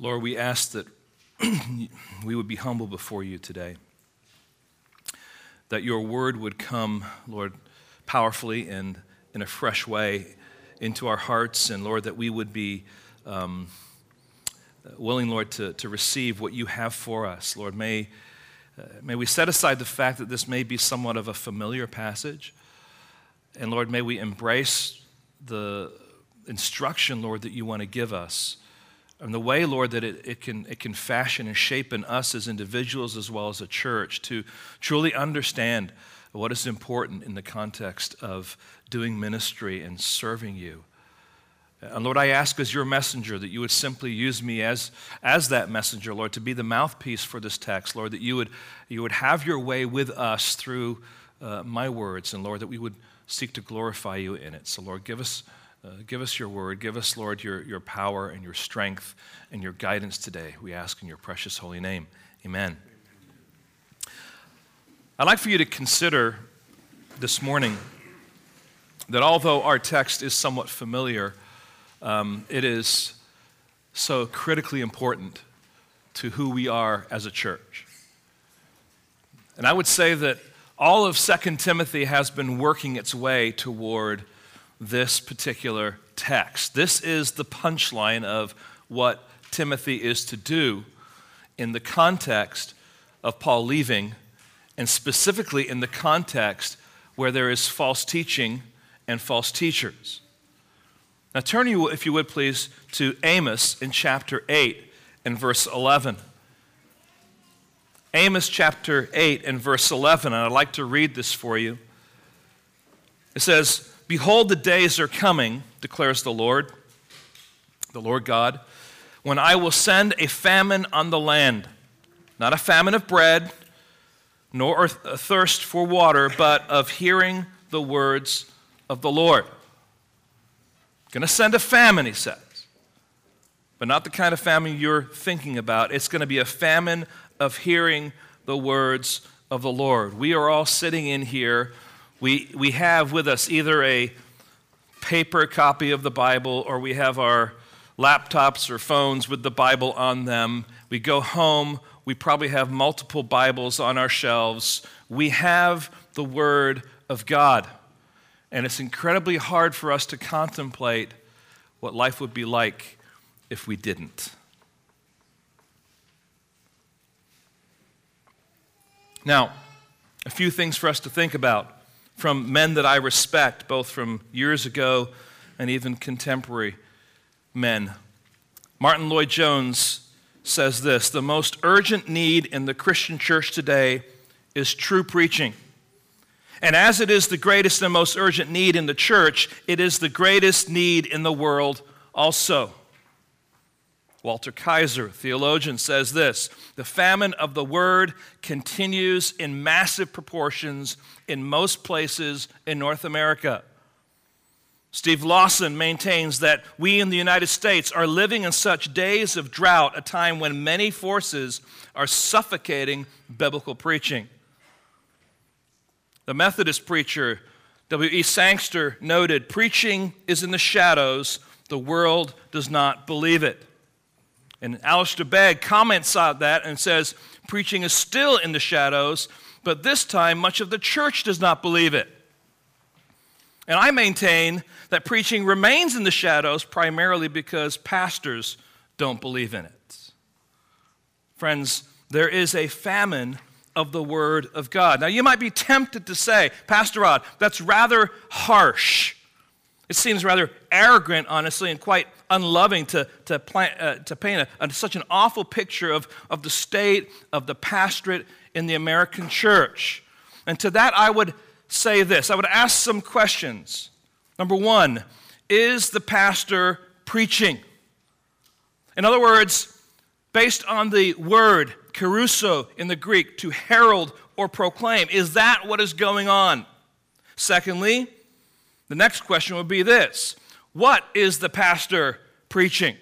Lord, we ask that we would be humble before you today, that your word would come, Lord, powerfully and in a fresh way into our hearts, and Lord, that we would be um, willing, Lord, to, to receive what you have for us. Lord, may, uh, may we set aside the fact that this may be somewhat of a familiar passage, and Lord, may we embrace the instruction, Lord, that you want to give us. And the way, Lord, that it, it, can, it can fashion and shape in us as individuals as well as a church to truly understand what is important in the context of doing ministry and serving you. And Lord, I ask as your messenger that you would simply use me as, as that messenger, Lord, to be the mouthpiece for this text, Lord, that you would, you would have your way with us through uh, my words, and Lord, that we would seek to glorify you in it. So, Lord, give us, uh, give us your word. Give us, Lord, your, your power and your strength and your guidance today. We ask in your precious holy name. Amen. I'd like for you to consider this morning that although our text is somewhat familiar, um, it is so critically important to who we are as a church. And I would say that all of 2 Timothy has been working its way toward this particular text. This is the punchline of what Timothy is to do in the context of Paul leaving, and specifically in the context where there is false teaching and false teachers. Now, turn you, if you would please, to Amos in chapter 8 and verse 11. Amos chapter 8 and verse 11, and I'd like to read this for you. It says, Behold, the days are coming, declares the Lord, the Lord God, when I will send a famine on the land, not a famine of bread, nor a thirst for water, but of hearing the words of the Lord. Going to send a famine, he says. But not the kind of famine you're thinking about. It's going to be a famine of hearing the words of the Lord. We are all sitting in here. We, we have with us either a paper copy of the Bible or we have our laptops or phones with the Bible on them. We go home. We probably have multiple Bibles on our shelves. We have the Word of God. And it's incredibly hard for us to contemplate what life would be like if we didn't. Now, a few things for us to think about from men that I respect, both from years ago and even contemporary men. Martyn Lloyd-Jones says this The most urgent need in the Christian church today is true preaching. And as it is the greatest and most urgent need in the church, it is the greatest need in the world also. Walter Kaiser, theologian, says this The famine of the word continues in massive proportions in most places in North America. Steve Lawson maintains that we in the United States are living in such days of drought, a time when many forces are suffocating biblical preaching. The Methodist preacher, W.E. Sangster, noted preaching is in the shadows, the world does not believe it. And Alistair Begg comments on that and says, preaching is still in the shadows, but this time much of the church does not believe it. And I maintain that preaching remains in the shadows primarily because pastors don't believe in it. Friends, there is a famine of the Word of God. Now, you might be tempted to say, Pastor Rod, that's rather harsh. It seems rather arrogant, honestly, and quite unloving to, to, plant, uh, to paint a, a, such an awful picture of, of the state of the pastorate in the American church. And to that, I would say this I would ask some questions. Number one, is the pastor preaching? In other words, based on the word kerusso in the Greek, to herald or proclaim. Is that what is going on? Secondly, the next question would be this What is the pastor preaching?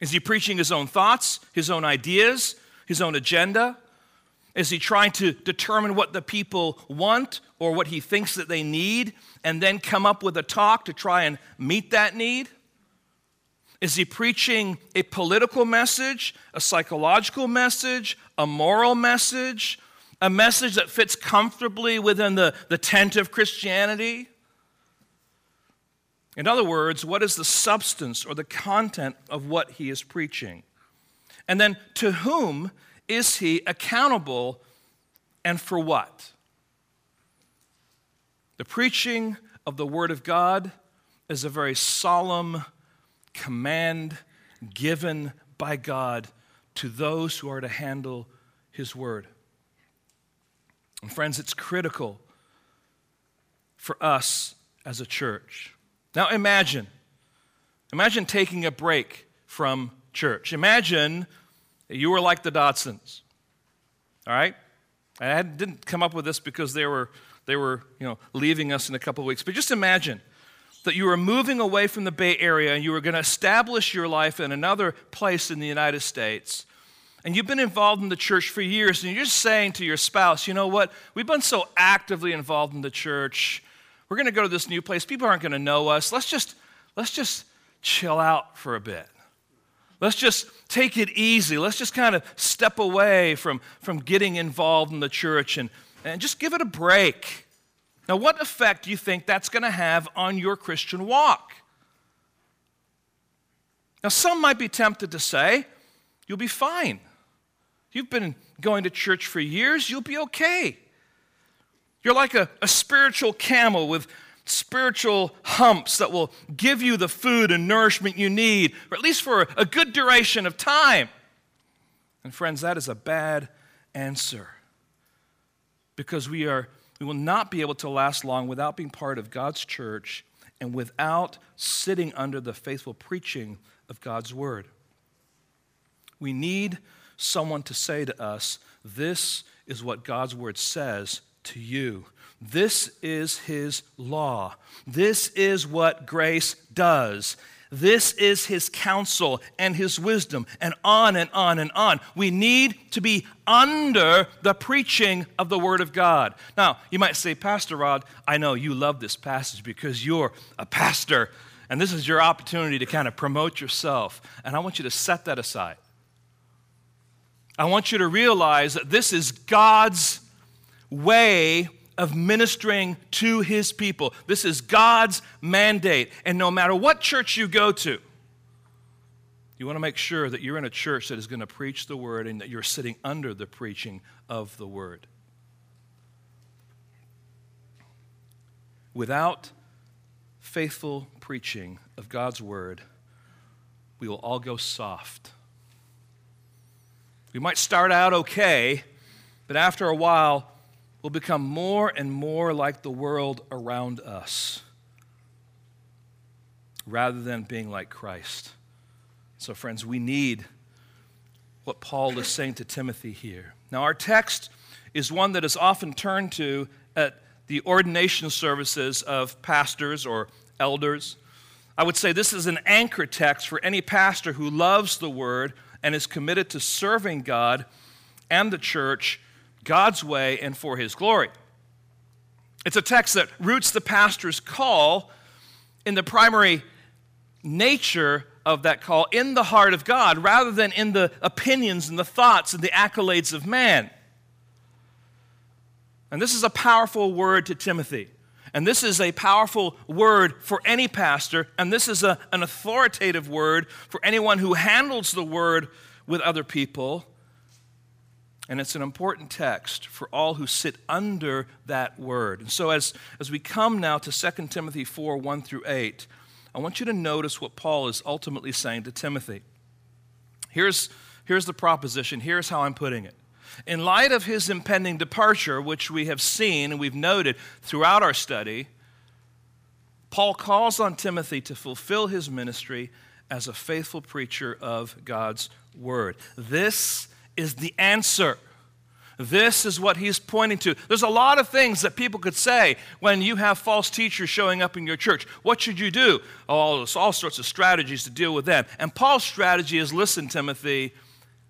Is he preaching his own thoughts, his own ideas, his own agenda? Is he trying to determine what the people want or what he thinks that they need and then come up with a talk to try and meet that need? Is he preaching a political message, a psychological message, a moral message, a message that fits comfortably within the, the tent of Christianity? In other words, what is the substance or the content of what he is preaching? And then, to whom is he accountable and for what? The preaching of the Word of God is a very solemn command given by God to those who are to handle His Word. And, friends, it's critical for us as a church. Now, imagine, imagine taking a break from church. Imagine that you were like the Dodsons, all right? I didn't come up with this because they were, they were you know, leaving us in a couple of weeks, but just imagine that you were moving away from the Bay Area and you were going to establish your life in another place in the United States. And you've been involved in the church for years, and you're just saying to your spouse, you know what? We've been so actively involved in the church. We're going to go to this new place. People aren't going to know us. Let's just, let's just chill out for a bit. Let's just take it easy. Let's just kind of step away from, from getting involved in the church and, and just give it a break. Now, what effect do you think that's going to have on your Christian walk? Now, some might be tempted to say, you'll be fine. You've been going to church for years, you'll be okay. You're like a, a spiritual camel with spiritual humps that will give you the food and nourishment you need, or at least for a good duration of time. And friends, that is a bad answer because we are we will not be able to last long without being part of God's church and without sitting under the faithful preaching of God's word. We need someone to say to us, This is what God's word says to you. This is his law. This is what grace does. This is his counsel and his wisdom, and on and on and on. We need to be under the preaching of the Word of God. Now, you might say, Pastor Rod, I know you love this passage because you're a pastor, and this is your opportunity to kind of promote yourself. And I want you to set that aside. I want you to realize that this is God's way of ministering to his people. This is God's mandate. And no matter what church you go to, you want to make sure that you're in a church that is going to preach the word and that you're sitting under the preaching of the word. Without faithful preaching of God's word, we will all go soft. We might start out okay, but after a while, will become more and more like the world around us rather than being like Christ. So, friends, we need what Paul is saying to Timothy here. Now, our text is one that is often turned to at the ordination services of pastors or elders. I would say this is an anchor text for any pastor who loves the word and is committed to serving God and the church God's way and for his glory. It's a text that roots the pastor's call in the primary nature of that call in the heart of God rather than in the opinions and the thoughts and the accolades of man. And this is a powerful word to Timothy. And this is a powerful word for any pastor. And this is a, an authoritative word for anyone who handles the word with other people and it's an important text for all who sit under that word. And so, as, as we come now to 2 Timothy 4 1 through 8, I want you to notice what Paul is ultimately saying to Timothy. Here's, here's the proposition, here's how I'm putting it. In light of his impending departure, which we have seen and we've noted throughout our study, Paul calls on Timothy to fulfill his ministry as a faithful preacher of God's word. This is the answer. This is what he's pointing to. There's a lot of things that people could say when you have false teachers showing up in your church. What should you do? Oh, there's all sorts of strategies to deal with them. And Paul's strategy is listen, Timothy,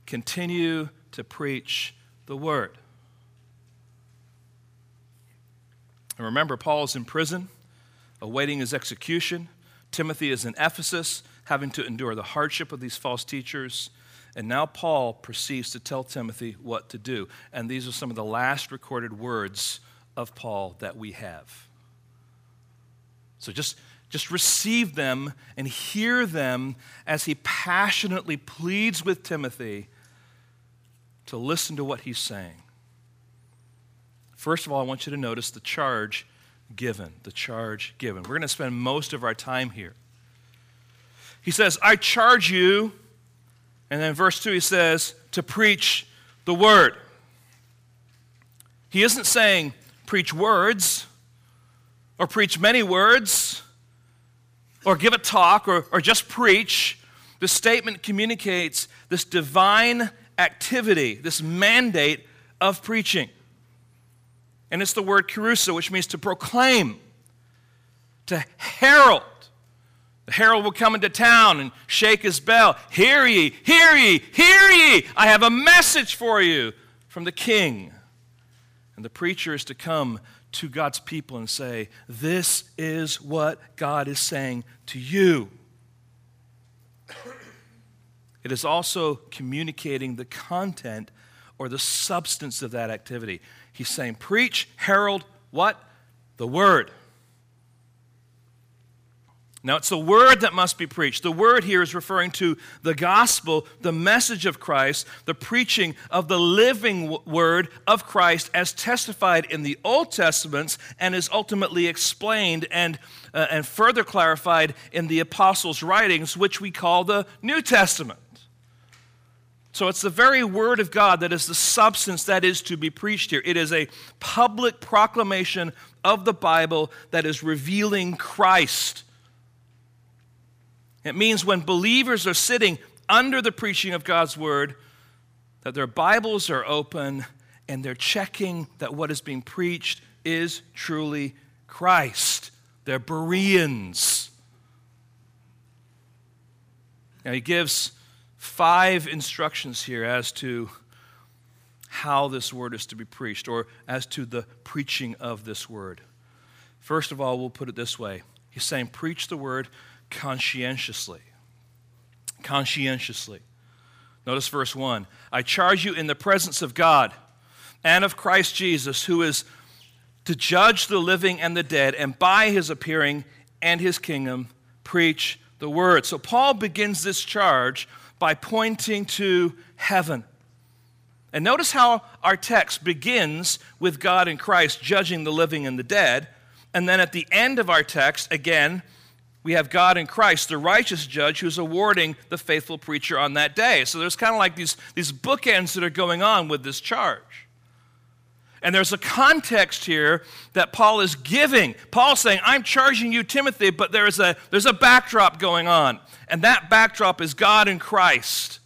continue to preach the word. And remember, Paul is in prison, awaiting his execution. Timothy is in Ephesus. having to endure the hardship of these false teachers. And now Paul proceeds to tell Timothy what to do. And these are some of the last recorded words of Paul that we have. So just, just receive them and hear them as he passionately pleads with Timothy to listen to what he's saying. First of all, I want you to notice the charge given. The charge given. We're going to spend most of our time here. He says, I charge you, and then verse 2 he says, to preach the word. He isn't saying preach words or preach many words or give a talk or, or just preach. The statement communicates this divine activity, this mandate of preaching. And it's the word kerusso, which means to proclaim, to herald. The herald will come into town and shake his bell. Hear ye, hear ye, hear ye. I have a message for you from the king. And the preacher is to come to God's people and say, This is what God is saying to you. It is also communicating the content or the substance of that activity. He's saying, Preach, herald, what? The word. Now, it's the word that must be preached. The word here is referring to the gospel, the message of Christ, the preaching of the living word of Christ as testified in the Old Testaments and is ultimately explained and, uh, and further clarified in the apostles' writings, which we call the New Testament. So it's the very word of God that is the substance that is to be preached here. It is a public proclamation of the Bible that is revealing Christ it means when believers are sitting under the preaching of God's word, that their Bibles are open and they're checking that what is being preached is truly Christ. They're Bereans. Now, he gives five instructions here as to how this word is to be preached or as to the preaching of this word. First of all, we'll put it this way He's saying, Preach the word conscientiously. Conscientiously. Notice verse 1 I charge you in the presence of God and of Christ Jesus, who is to judge the living and the dead, and by his appearing and his kingdom, preach the word. So Paul begins this charge by pointing to heaven. And notice how our text begins with God and Christ judging the living and the dead. And then at the end of our text, again, we have God in Christ, the righteous judge, who's awarding the faithful preacher on that day. So there's kind of like these, these bookends that are going on with this charge. And there's a context here that Paul is giving. Paul's saying, I'm charging you, Timothy, but there's a, there's a backdrop going on. And that backdrop is God in Christ.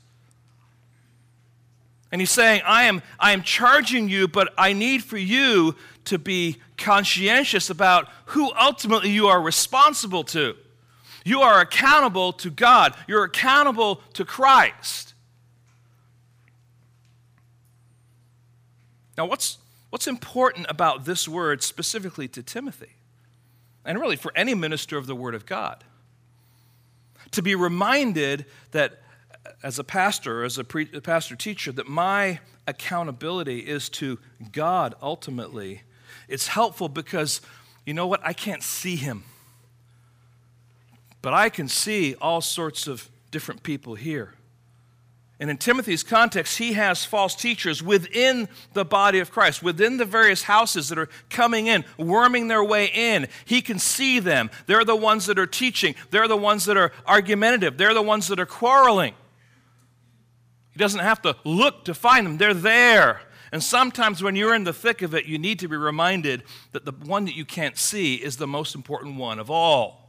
And he's saying, I am, I am charging you, but I need for you to be conscientious about who ultimately you are responsible to. You are accountable to God, you're accountable to Christ. Now, what's, what's important about this word specifically to Timothy? And really for any minister of the Word of God? To be reminded that as a pastor, as a, pre- a pastor teacher, that my accountability is to God ultimately. It's helpful because you know what? I can't see Him. But I can see all sorts of different people here. And in Timothy's context, he has false teachers within the body of Christ, within the various houses that are coming in, worming their way in. He can see them. They're the ones that are teaching, they're the ones that are argumentative, they're the ones that are quarreling. He doesn't have to look to find them, they're there. And sometimes when you're in the thick of it, you need to be reminded that the one that you can't see is the most important one of all.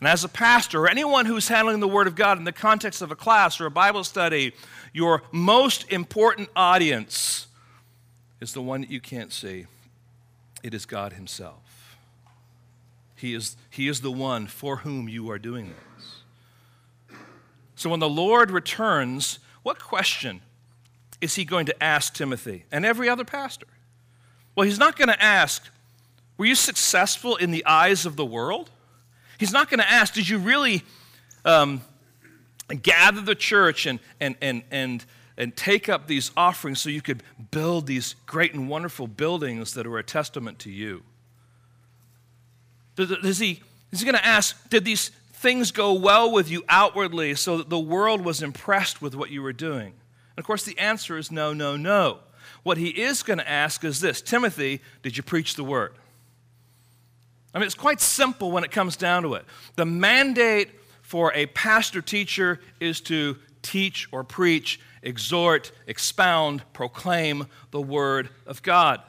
And as a pastor, or anyone who's handling the Word of God in the context of a class or a Bible study, your most important audience is the one that you can't see. It is God Himself. He is, he is the one for whom you are doing this. So when the Lord returns, what question is He going to ask Timothy and every other pastor? Well, He's not going to ask, Were you successful in the eyes of the world? He's not going to ask, Did you really um, gather the church and, and, and, and, and take up these offerings so you could build these great and wonderful buildings that are a testament to you? Is he, is he going to ask, did these things go well with you outwardly so that the world was impressed with what you were doing? And of course, the answer is no, no, no. What he is going to ask is this Timothy, did you preach the word? I mean, it's quite simple when it comes down to it. The mandate for a pastor teacher is to teach or preach, exhort, expound, proclaim the word of God.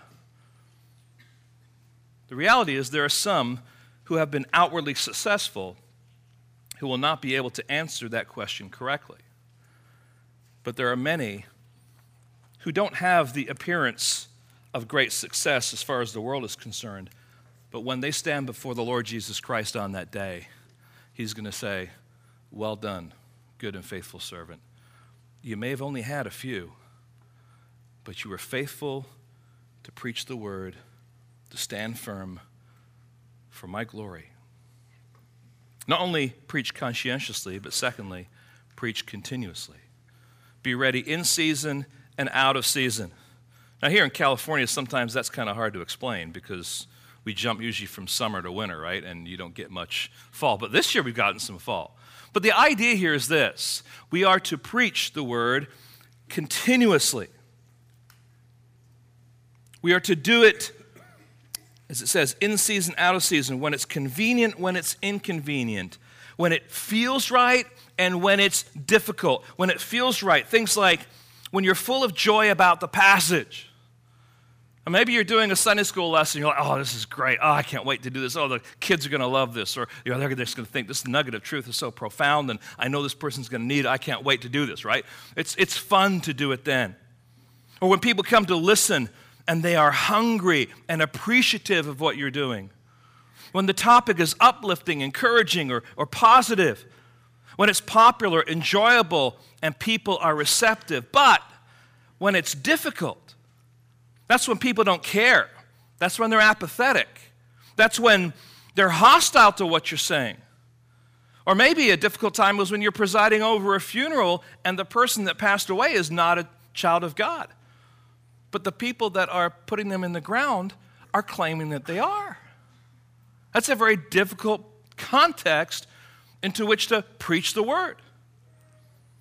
The reality is, there are some who have been outwardly successful who will not be able to answer that question correctly. But there are many who don't have the appearance of great success as far as the world is concerned. But when they stand before the Lord Jesus Christ on that day, He's going to say, Well done, good and faithful servant. You may have only had a few, but you were faithful to preach the word, to stand firm for my glory. Not only preach conscientiously, but secondly, preach continuously. Be ready in season and out of season. Now, here in California, sometimes that's kind of hard to explain because we jump usually from summer to winter, right? And you don't get much fall. But this year we've gotten some fall. But the idea here is this we are to preach the word continuously. We are to do it as it says, in season, out of season, when it's convenient, when it's inconvenient, when it feels right, and when it's difficult. When it feels right, things like when you're full of joy about the passage. Or maybe you're doing a Sunday school lesson, you're like, oh, this is great. Oh, I can't wait to do this. Oh, the kids are going to love this. Or you know, they're just going to think this nugget of truth is so profound, and I know this person's going to need it. I can't wait to do this, right? It's, it's fun to do it then. Or when people come to listen and they are hungry and appreciative of what you're doing. When the topic is uplifting, encouraging, or, or positive. When it's popular, enjoyable, and people are receptive. But when it's difficult, that's when people don't care. That's when they're apathetic. That's when they're hostile to what you're saying. Or maybe a difficult time was when you're presiding over a funeral and the person that passed away is not a child of God. But the people that are putting them in the ground are claiming that they are. That's a very difficult context into which to preach the word.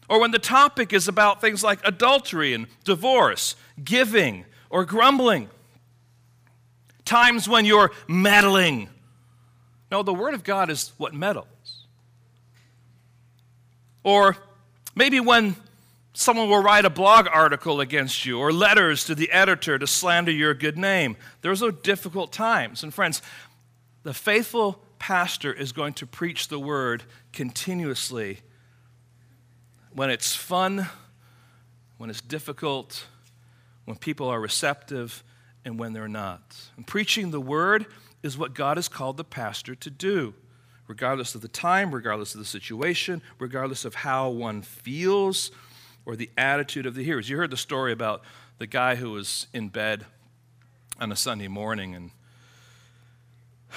Or when the topic is about things like adultery and divorce, giving, or grumbling. Times when you're meddling. No, the Word of God is what meddles. Or maybe when Someone will write a blog article against you or letters to the editor to slander your good name. Those are difficult times. And friends, the faithful pastor is going to preach the word continuously when it's fun, when it's difficult, when people are receptive, and when they're not. And preaching the word is what God has called the pastor to do, regardless of the time, regardless of the situation, regardless of how one feels or the attitude of the hearers. You heard the story about the guy who was in bed on a Sunday morning and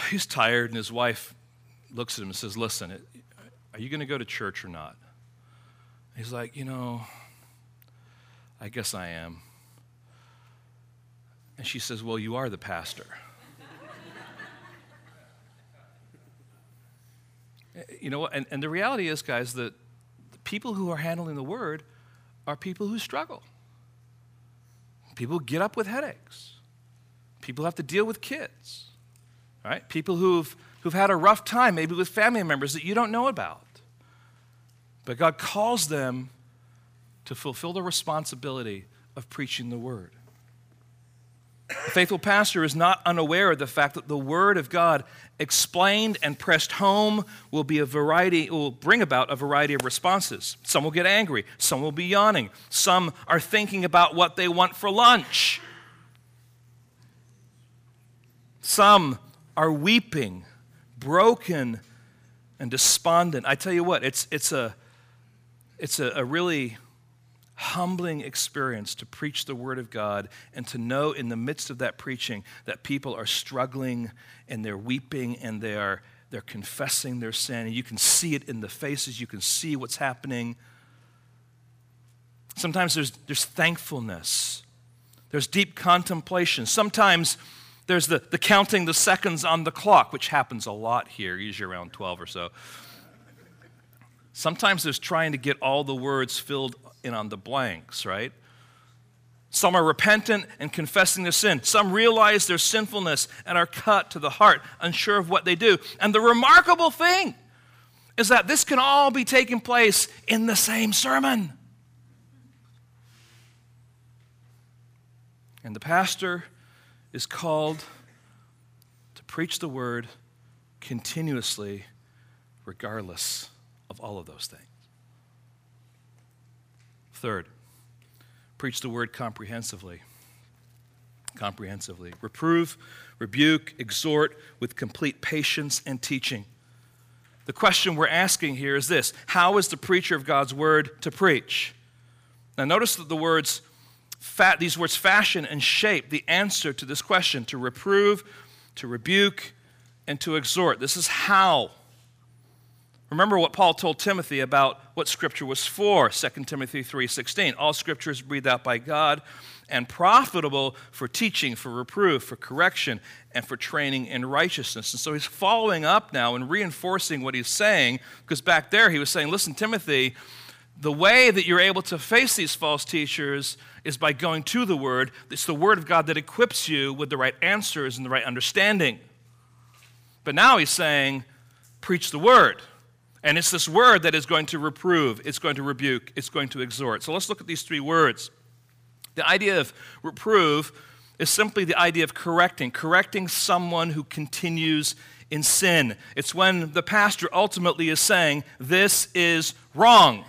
he's tired, and his wife looks at him and says, Listen, are you going to go to church or not? He's like, You know, I guess I am. And she says, Well, you are the pastor. Eh, you know, and, and the reality is, guys, that the people who are handling the word are people who struggle. People get up with headaches. People have to deal with kids, right? People who've, who've had a rough time, maybe with family members that you don't know about. But God calls them to fulfill the responsibility of preaching the word. A faithful pastor is not unaware of the fact that the Word of God, explained and pressed home, will be a variety, will bring about a variety of responses. Some will get angry, some will be yawning, some are thinking about what they want for lunch. Some are weeping, broken, and despondent. I tell you what, it's, it's, a, it's a, a really humbling experience to preach the Word of God and to know in the midst of that preaching that people are struggling and they're weeping and they are, they're confessing their sin. And you can see it in the faces, you can see what's happening. Sometimes there's, there's thankfulness, there's deep contemplation. Sometimes there's the, the counting the seconds on the clock, which happens a lot here, usually around 12 or so. Sometimes there's trying to get all the words filled in on the blanks, right? Some are repentant and confessing their sin. Some realize their sinfulness and are cut to the heart, unsure of what they do. And the remarkable thing is that this can all be taking place in the same sermon. And the pastor is called to preach the word continuously, regardless of all of those things. Third, preach the word comprehensively. Comprehensively. Reprove, rebuke, exhort with complete patience and teaching. The question we're asking here is this How is the preacher of God's word to preach? Now, notice that the words, these words fashion and shape the answer to this question to reprove, to rebuke, and to exhort. This is how Remember what Paul told Timothy about what scripture was for, 2 Timothy 3:16. All scripture is breathed out by God and profitable for teaching, for reproof, for correction, and for training in righteousness. And so he's following up now and reinforcing what he's saying, because back there he was saying, Listen, Timothy, the way that you're able to face these false teachers is by going to the Word. It's the Word of God that equips you with the right answers and the right understanding. But now he's saying, Preach the Word. And it's this word that is going to reprove, it's going to rebuke, it's going to exhort. So let's look at these three words. The idea of reprove is simply the idea of correcting, correcting someone who continues in sin. It's when the pastor ultimately is saying, This is wrong.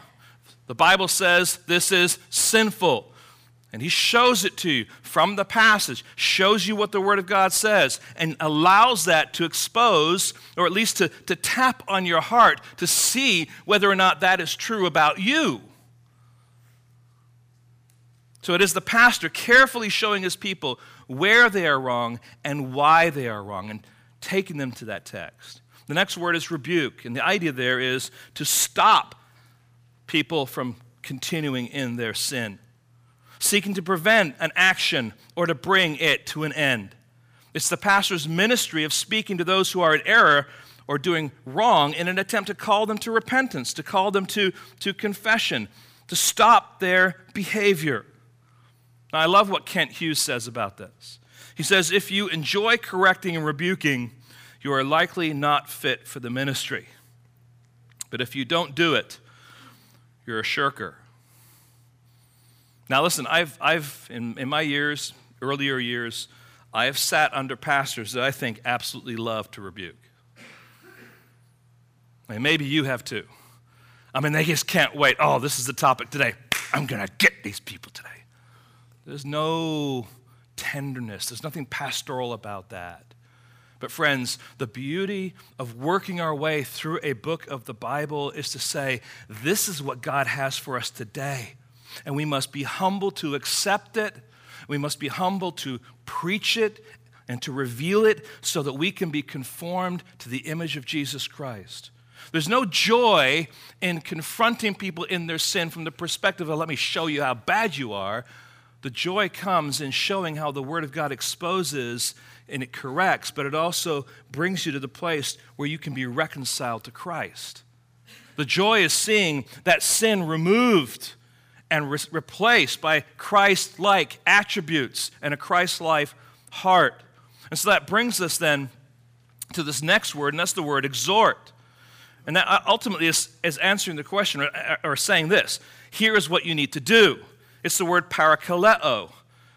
The Bible says this is sinful. And he shows it to you from the passage, shows you what the Word of God says, and allows that to expose, or at least to, to tap on your heart to see whether or not that is true about you. So it is the pastor carefully showing his people where they are wrong and why they are wrong, and taking them to that text. The next word is rebuke, and the idea there is to stop people from continuing in their sin seeking to prevent an action or to bring it to an end. It's the pastor's ministry of speaking to those who are in error or doing wrong in an attempt to call them to repentance, to call them to, to confession, to stop their behavior. Now, I love what Kent Hughes says about this. He says, If you enjoy correcting and rebuking, you are likely not fit for the ministry. But if you don't do it, you're a shirker. Now, listen, I've, I've in, in my years, earlier years, I have sat under pastors that I think absolutely love to rebuke. And maybe you have too. I mean, they just can't wait. Oh, this is the topic today. I'm going to get these people today. There's no tenderness, there's nothing pastoral about that. But, friends, the beauty of working our way through a book of the Bible is to say, this is what God has for us today. And we must be humble to accept it. We must be humble to preach it and to reveal it so that we can be conformed to the image of Jesus Christ. There's no joy in confronting people in their sin from the perspective of, let me show you how bad you are. The joy comes in showing how the Word of God exposes and it corrects, but it also brings you to the place where you can be reconciled to Christ. The joy is seeing that sin removed and re- replaced by Christ like attributes and a Christ like heart. And so that brings us then to this next word, and that's the word exhort. And that uh, ultimately is, is answering the question or, or saying this here is what you need to do. It's the word parakaleo,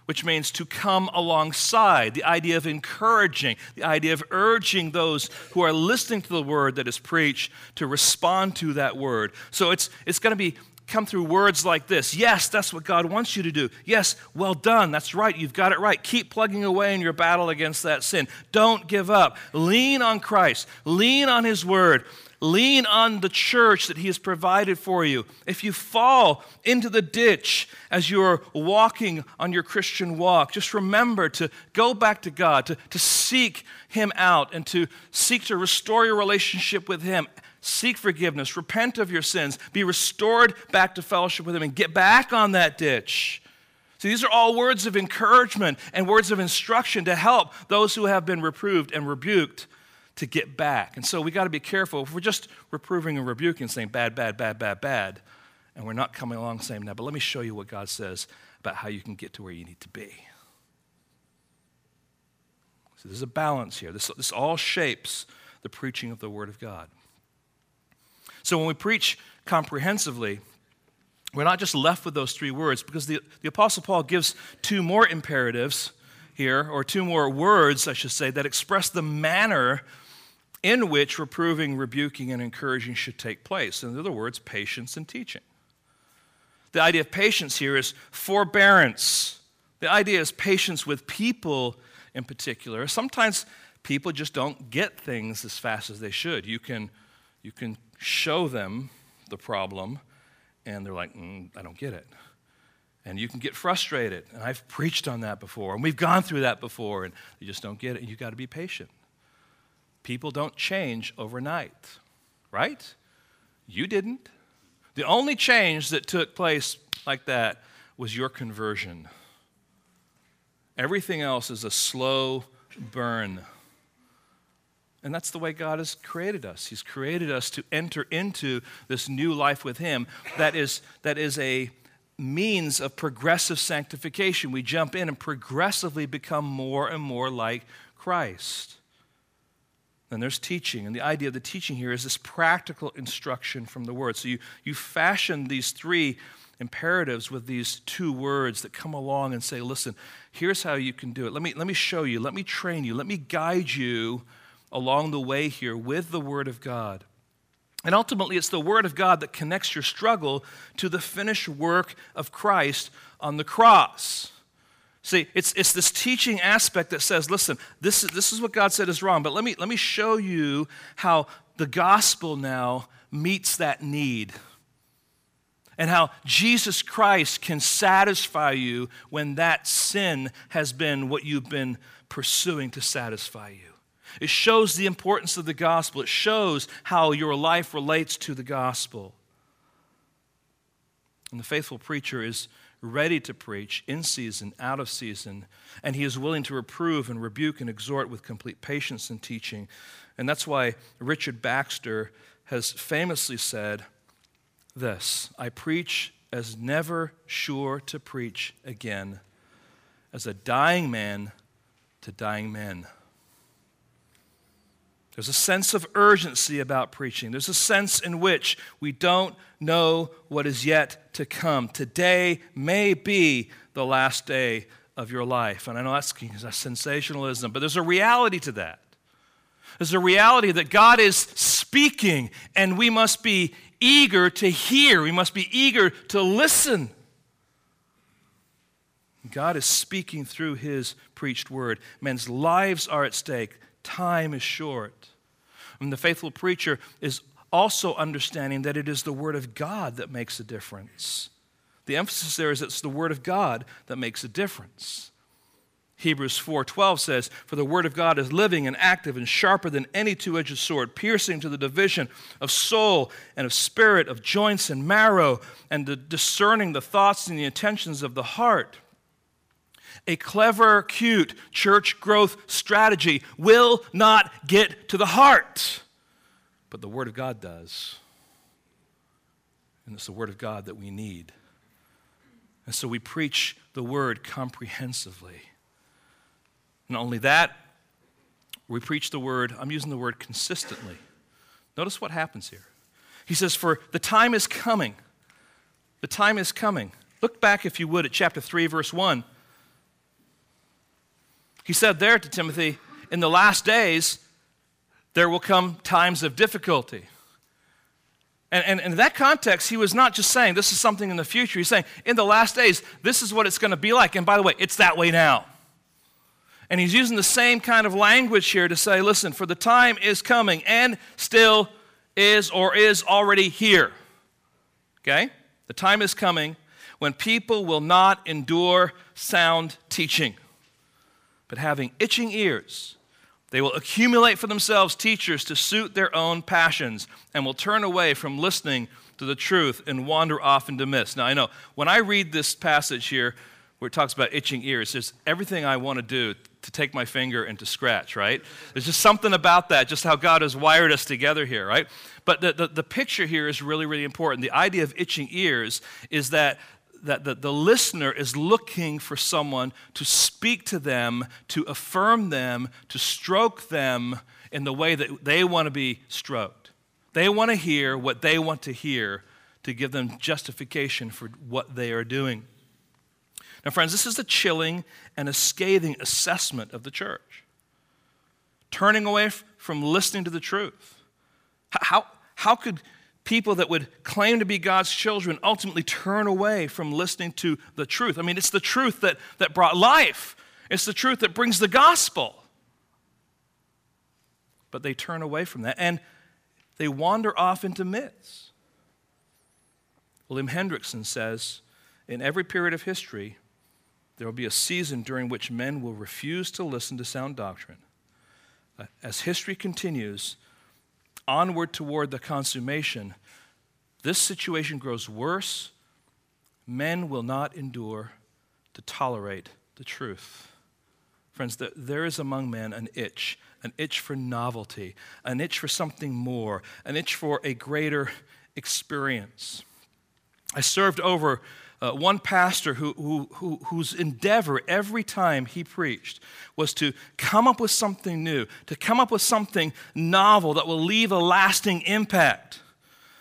which means to come alongside, the idea of encouraging, the idea of urging those who are listening to the word that is preached to respond to that word. So it's, it's going to be come through words like this Yes, that's what God wants you to do. Yes, well done. That's right. You've got it right. Keep plugging away in your battle against that sin. Don't give up. Lean on Christ, lean on His Word. lean on the church that He has provided for you. If you fall into the ditch as you're walking on your Christian walk, just remember to go back to God, to, to seek Him out, and to seek to restore your relationship with Him. Seek forgiveness, repent of your sins, be restored back to fellowship with Him, and get back on that ditch. So these are all words of encouragement and words of instruction to help those who have been reproved and rebuked to get back. And so we got to be careful. If we're just reproving and rebuking, saying bad, bad, bad, bad, bad, and we're not coming along saying that, but let me show you what God says about how you can get to where you need to be. So there's a balance here. This, this all shapes the preaching of the Word of God. So when we preach comprehensively, we're not just left with those three words because the, the Apostle Paul gives two more imperatives here, or two more words, I should say, that express the manner in which reproving, rebuking, and encouraging should take place. In other words, patience and teaching. The idea of patience here is forbearance. The idea is patience with people in particular. Sometimes people just don't get things as fast as they should. You can, you can show them the problem and they're like, mm, I don't get it. And you can get frustrated. And I've preached on that before. And we've gone through that before. And you just don't get it. And You've got to be patient. People don't change overnight, right? You didn't. The only change that took place like that was your conversion. Everything else is a slow burn. And that's the way God has created us. He's created us to enter into this new life with Him that is, that is a means of progressive sanctification. We jump in and progressively become more and more like Christ. Then there's teaching, and the idea of the teaching here is this practical instruction from the Word. So you, you fashion these three imperatives with these two words that come along and say, listen, here's how you can do it. Let me, let me show you, let me train you, let me guide you along the way here with the Word of God. And ultimately, it's the Word of God that connects your struggle to the finished work of Christ on the cross. See, it's, it's this teaching aspect that says, listen, this is, this is what God said is wrong, but let me, let me show you how the gospel now meets that need. And how Jesus Christ can satisfy you when that sin has been what you've been pursuing to satisfy you. It shows the importance of the gospel. It shows how your life relates to the gospel. And the faithful preacher is ready to preach in season, out of season, and he is willing to reprove and rebuke and exhort with complete patience and teaching. And that's why Richard Baxter has famously said this I preach as never sure to preach again, as a dying man to dying men. There's a sense of urgency about preaching. There's a sense in which we don't know what is yet to come. Today may be the last day of your life. And I know that's, sensationalism, but there's a reality to that. There's a reality that God is speaking, and we must be eager to hear. We must be eager to listen. God is speaking through his preached word. Men's lives are at stake time is short. And the faithful preacher is also understanding that it is the Word of God that makes a difference. The emphasis there is it's the Word of God that makes a difference. Hebrews 4:12 says, "For the word of God is living and active and sharper than any two-edged sword, piercing to the division of soul and of spirit, of joints and marrow, and the discerning the thoughts and the intentions of the heart." A clever, cute church growth strategy will not get to the heart, but the Word of God does. And it's the Word of God that we need. And so we preach the Word comprehensively. Not only that, we preach the Word, I'm using the word consistently. Notice what happens here. He says, For the time is coming. The time is coming. Look back, if you would, at chapter 3, verse 1. He said there to Timothy, in the last days, there will come times of difficulty. And, and, and, in that context, he was not just saying this is something in the future. He's saying, in the last days, this is what it's going to be like. And by the way, it's that way now. And he's using the same kind of language here to say, listen, for the time is coming and still is or is already here. Okay? The time is coming when people will not endure sound teaching, but having itching ears, they will accumulate for themselves teachers to suit their own passions and will turn away from listening to the truth and wander off into myths. Now, I know when I read this passage here where it talks about itching ears, there's everything I want to do to take my finger and to scratch, right? There's just something about that, just how God has wired us together here, right? But the, the, the picture here is really, really important. The idea of itching ears is that that the, the listener is looking for someone to speak to them, to affirm them, to stroke them in the way that they want to be stroked. They want to hear what they want to hear to give them justification for what they are doing. Now, friends, this is a chilling and a scathing assessment of the church. Turning away from listening to the truth. How, how could people that would claim to be God's children ultimately turn away from listening to the truth? I mean, it's the truth that, that brought life, it's the truth that brings the gospel. But they turn away from that and they wander off into myths. William Hendriksen says in every period of history, there will be a season during which men will refuse to listen to sound doctrine. As history continues onward toward the consummation, this situation grows worse. Men will not endure to tolerate the truth. Friends, there is among men an itch, an itch for novelty, an itch for something more, an itch for a greater experience. I served over uh, one pastor who, who, who, whose endeavor every time he preached was to come up with something new, to come up with something novel that will leave a lasting impact.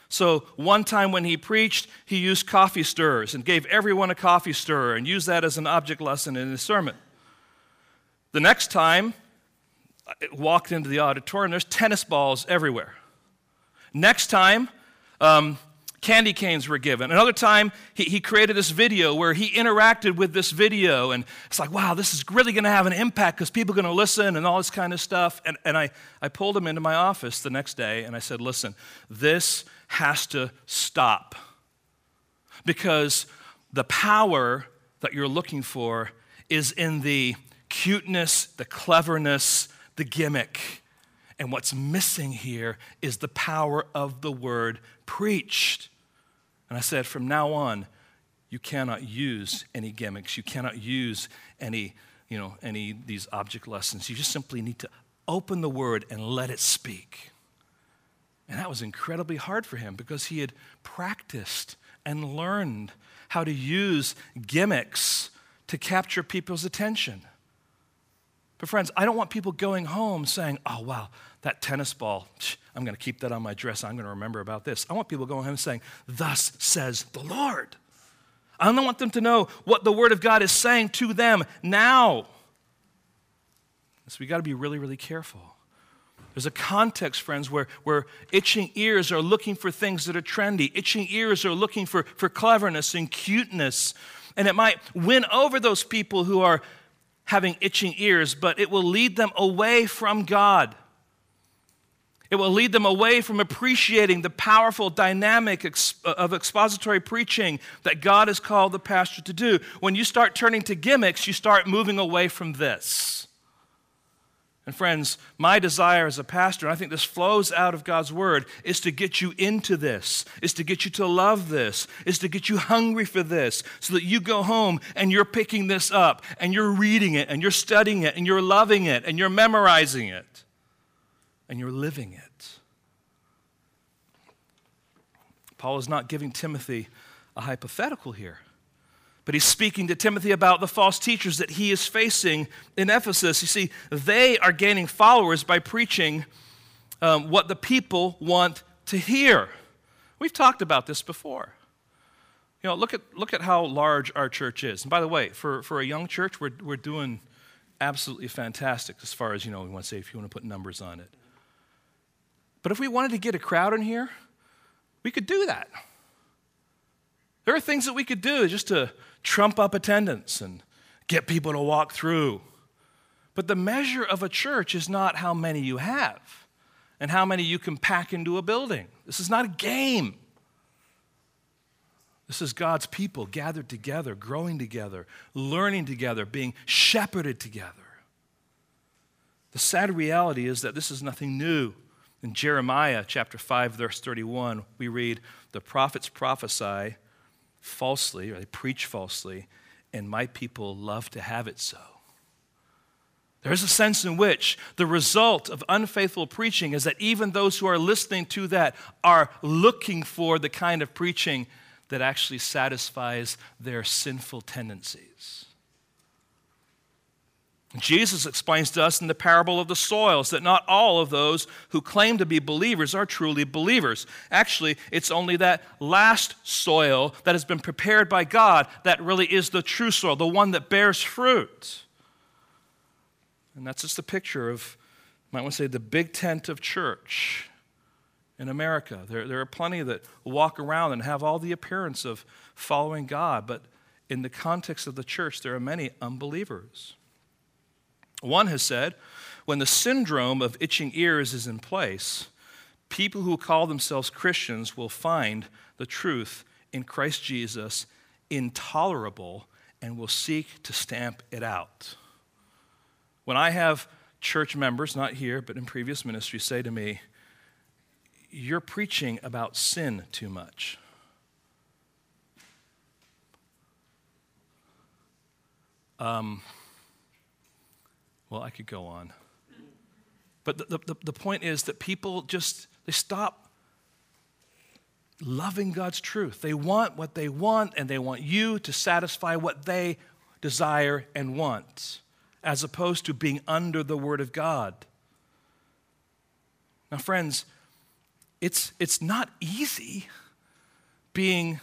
So, one time when he preached, he used coffee stirrers and gave everyone a coffee stirrer and used that as an object lesson in his sermon. The next time, I walked into the auditorium, there's tennis balls everywhere. Next time, um, candy canes were given. Another time, he, he created this video where he interacted with this video, and it's like, wow, this is really going to have an impact because people are going to listen and all this kind of stuff. And, and I, I pulled him into my office the next day and I said, listen, this has to stop because the power that you're looking for is in the cuteness, the cleverness, the gimmick. And what's missing here is the power of the word preached. And I said, from now on, you cannot use any gimmicks. You cannot use any, you know, any these object lessons. You just simply need to open the word and let it speak. And that was incredibly hard for him because he had practiced and learned how to use gimmicks to capture people's attention. But, friends, I don't want people going home saying, oh, wow, that tennis ball, I'm going to keep that on my dress. I'm going to remember about this. I want people going home saying, Thus says the Lord. I don't want them to know what the Word of God is saying to them now. So we got to be really, really careful. There's a context, friends, where, where itching ears are looking for things that are trendy. Itching ears are looking for, for cleverness and cuteness. And it might win over those people who are having itching ears, but it will lead them away from God. It will lead them away from appreciating the powerful dynamic of expository preaching that God has called the pastor to do. When you start turning to gimmicks, you start moving away from this. And friends, my desire as a pastor, and I think this flows out of God's word, is to get you into this, is to get you to love this, is to get you hungry for this, so that you go home and you're picking this up and you're reading it and you're studying it and you're loving it and you're memorizing it and you're living it. Paul is not giving Timothy a hypothetical here, but he's speaking to Timothy about the false teachers that he is facing in Ephesus. You see, they are gaining followers by preaching um, what the people want to hear. We've talked about this before. You know, look at, look at how large our church is. And by the way, for, for a young church, we're, we're doing absolutely fantastic as far as, you know, we want to say if you want to put numbers on it. But if we wanted to get a crowd in here, we could do that. There are things that we could do just to trump up attendance and get people to walk through. But the measure of a church is not how many you have. and how many you can pack into a building. This is not a game. This is God's people gathered together, growing together, learning together, being shepherded together. The sad reality is that this is nothing new. In Jeremiah chapter 5, verse 31, we read, The prophets prophesy falsely, or they preach falsely, and my people love to have it so. There's a sense in which the result of unfaithful preaching is that even those who are listening to that are looking for the kind of preaching that actually satisfies their sinful tendencies. Jesus explains to us in the parable of the soils that not all of those who claim to be believers are truly believers. Actually, it's only that last soil that has been prepared by God that really is the true soil, the one that bears fruit. And that's just a picture of, might want to say, the big tent of church in America. There, there are plenty that walk around and have all the appearance of following God, but in the context of the church, there are many unbelievers. One has said when the syndrome of itching ears is in place, people who call themselves Christians will find the truth in Christ Jesus intolerable and will seek to stamp it out. When I have church members, not here, but in previous ministry, say to me, You're preaching about sin too much. Um, well, I could go on. But the, the, the point is that people just, they stop loving God's truth. They want what they want, and they want you to satisfy what they desire and want, as opposed to being under the Word of God. Now, friends, it's, it's not easy being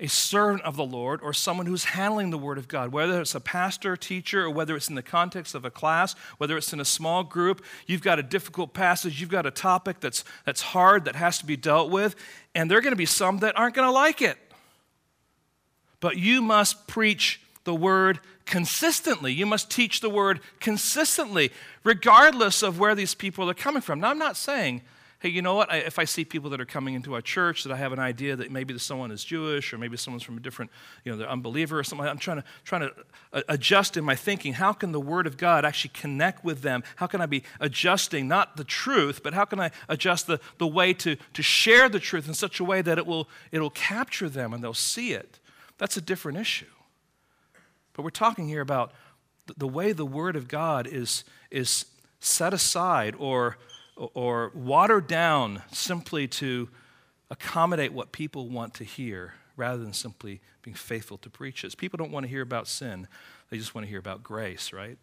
a servant of the Lord or someone who's handling the Word of God, whether it's a pastor, teacher, or whether it's in the context of a class, whether it's in a small group, you've got a difficult passage, you've got a topic that's, that's hard, that has to be dealt with, and there are going to be some that aren't going to like it. But you must preach the Word consistently. You must teach the Word consistently, regardless of where these people are coming from. Now, I'm not saying hey, you know what? I, if I see people that are coming into our church that I have an idea that maybe someone is Jewish or maybe someone's from a different, you know, they're unbeliever or something, I'm trying to, trying to uh, adjust in my thinking. How can the Word of God actually connect with them? How can I be adjusting, not the truth, but how can I adjust the, the way to, to share the truth in such a way that it will, it will capture them and they'll see it? That's a different issue. But we're talking here about the way the Word of God is, is set aside or or watered down simply to accommodate what people want to hear rather than simply being faithful to preach it. People don't want to hear about sin, they just want to hear about grace, right?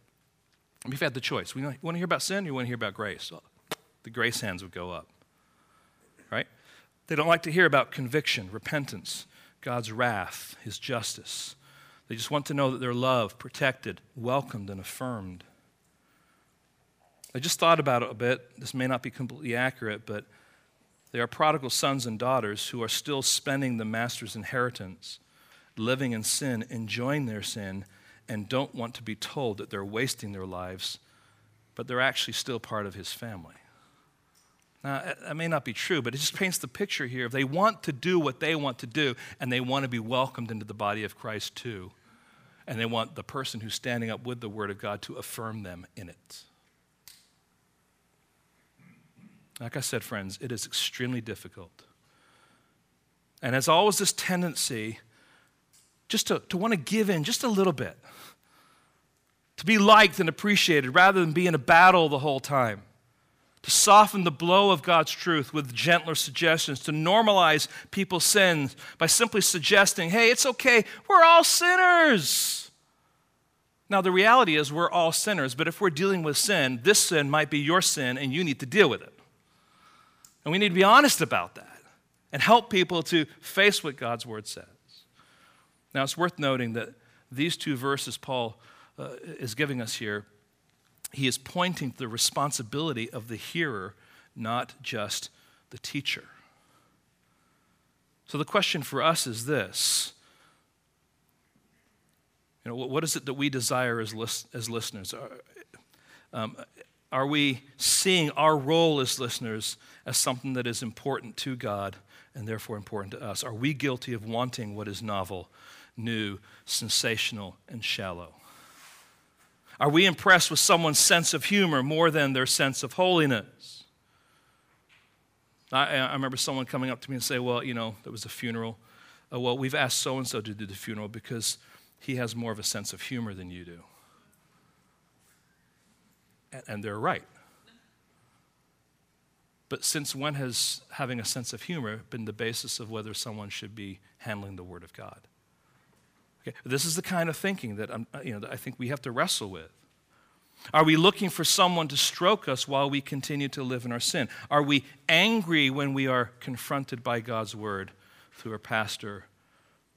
We've had the choice. We want to hear about sin, or you want to hear about grace? The grace hands would go up, right? They don't like to hear about conviction, repentance, God's wrath, His justice. They just want to know that they're loved, protected, welcomed, and affirmed. I just thought about it a bit. This may not be completely accurate, but there are prodigal sons and daughters who are still spending the master's inheritance, living in sin, enjoying their sin, and don't want to be told that they're wasting their lives, but they're actually still part of his family. Now, that may not be true, but it just paints the picture here. If they want to do what they want to do, and they want to be welcomed into the body of Christ too, and they want the person who's standing up with the Word of God to affirm them in it. Like I said, friends, it is extremely difficult. And there's always this tendency just to, to want to give in just a little bit, to be liked and appreciated rather than be in a battle the whole time, to soften the blow of God's truth with gentler suggestions, to normalize people's sins by simply suggesting, hey, it's okay, we're all sinners. Now, the reality is we're all sinners, but if we're dealing with sin, this sin might be your sin and you need to deal with it. And we need to be honest about that and help people to face what God's word says. Now, it's worth noting that these two verses Paul uh, is giving us here, he is pointing to the responsibility of the hearer, not just the teacher. So the question for us is this you know, what is it that we desire as, list, as listeners? Um, Are we seeing our role as listeners as something that is important to God and therefore important to us? Are we guilty of wanting what is novel, new, sensational, and shallow? Are we impressed with someone's sense of humor more than their sense of holiness? I, I remember someone coming up to me and say, Well, you know, there was a funeral. Uh, well, we've asked so and so to do the funeral because he has more of a sense of humor than you do. And, they're right. But since when has having a sense of humor been the basis of whether someone should be handling the Word of God? Okay, this is the kind of thinking that, I'm, uh, you know, that I think we have to wrestle with. Are we looking for someone to stroke us while we continue to live in our sin? Are we angry when we are confronted by God's word through a pastor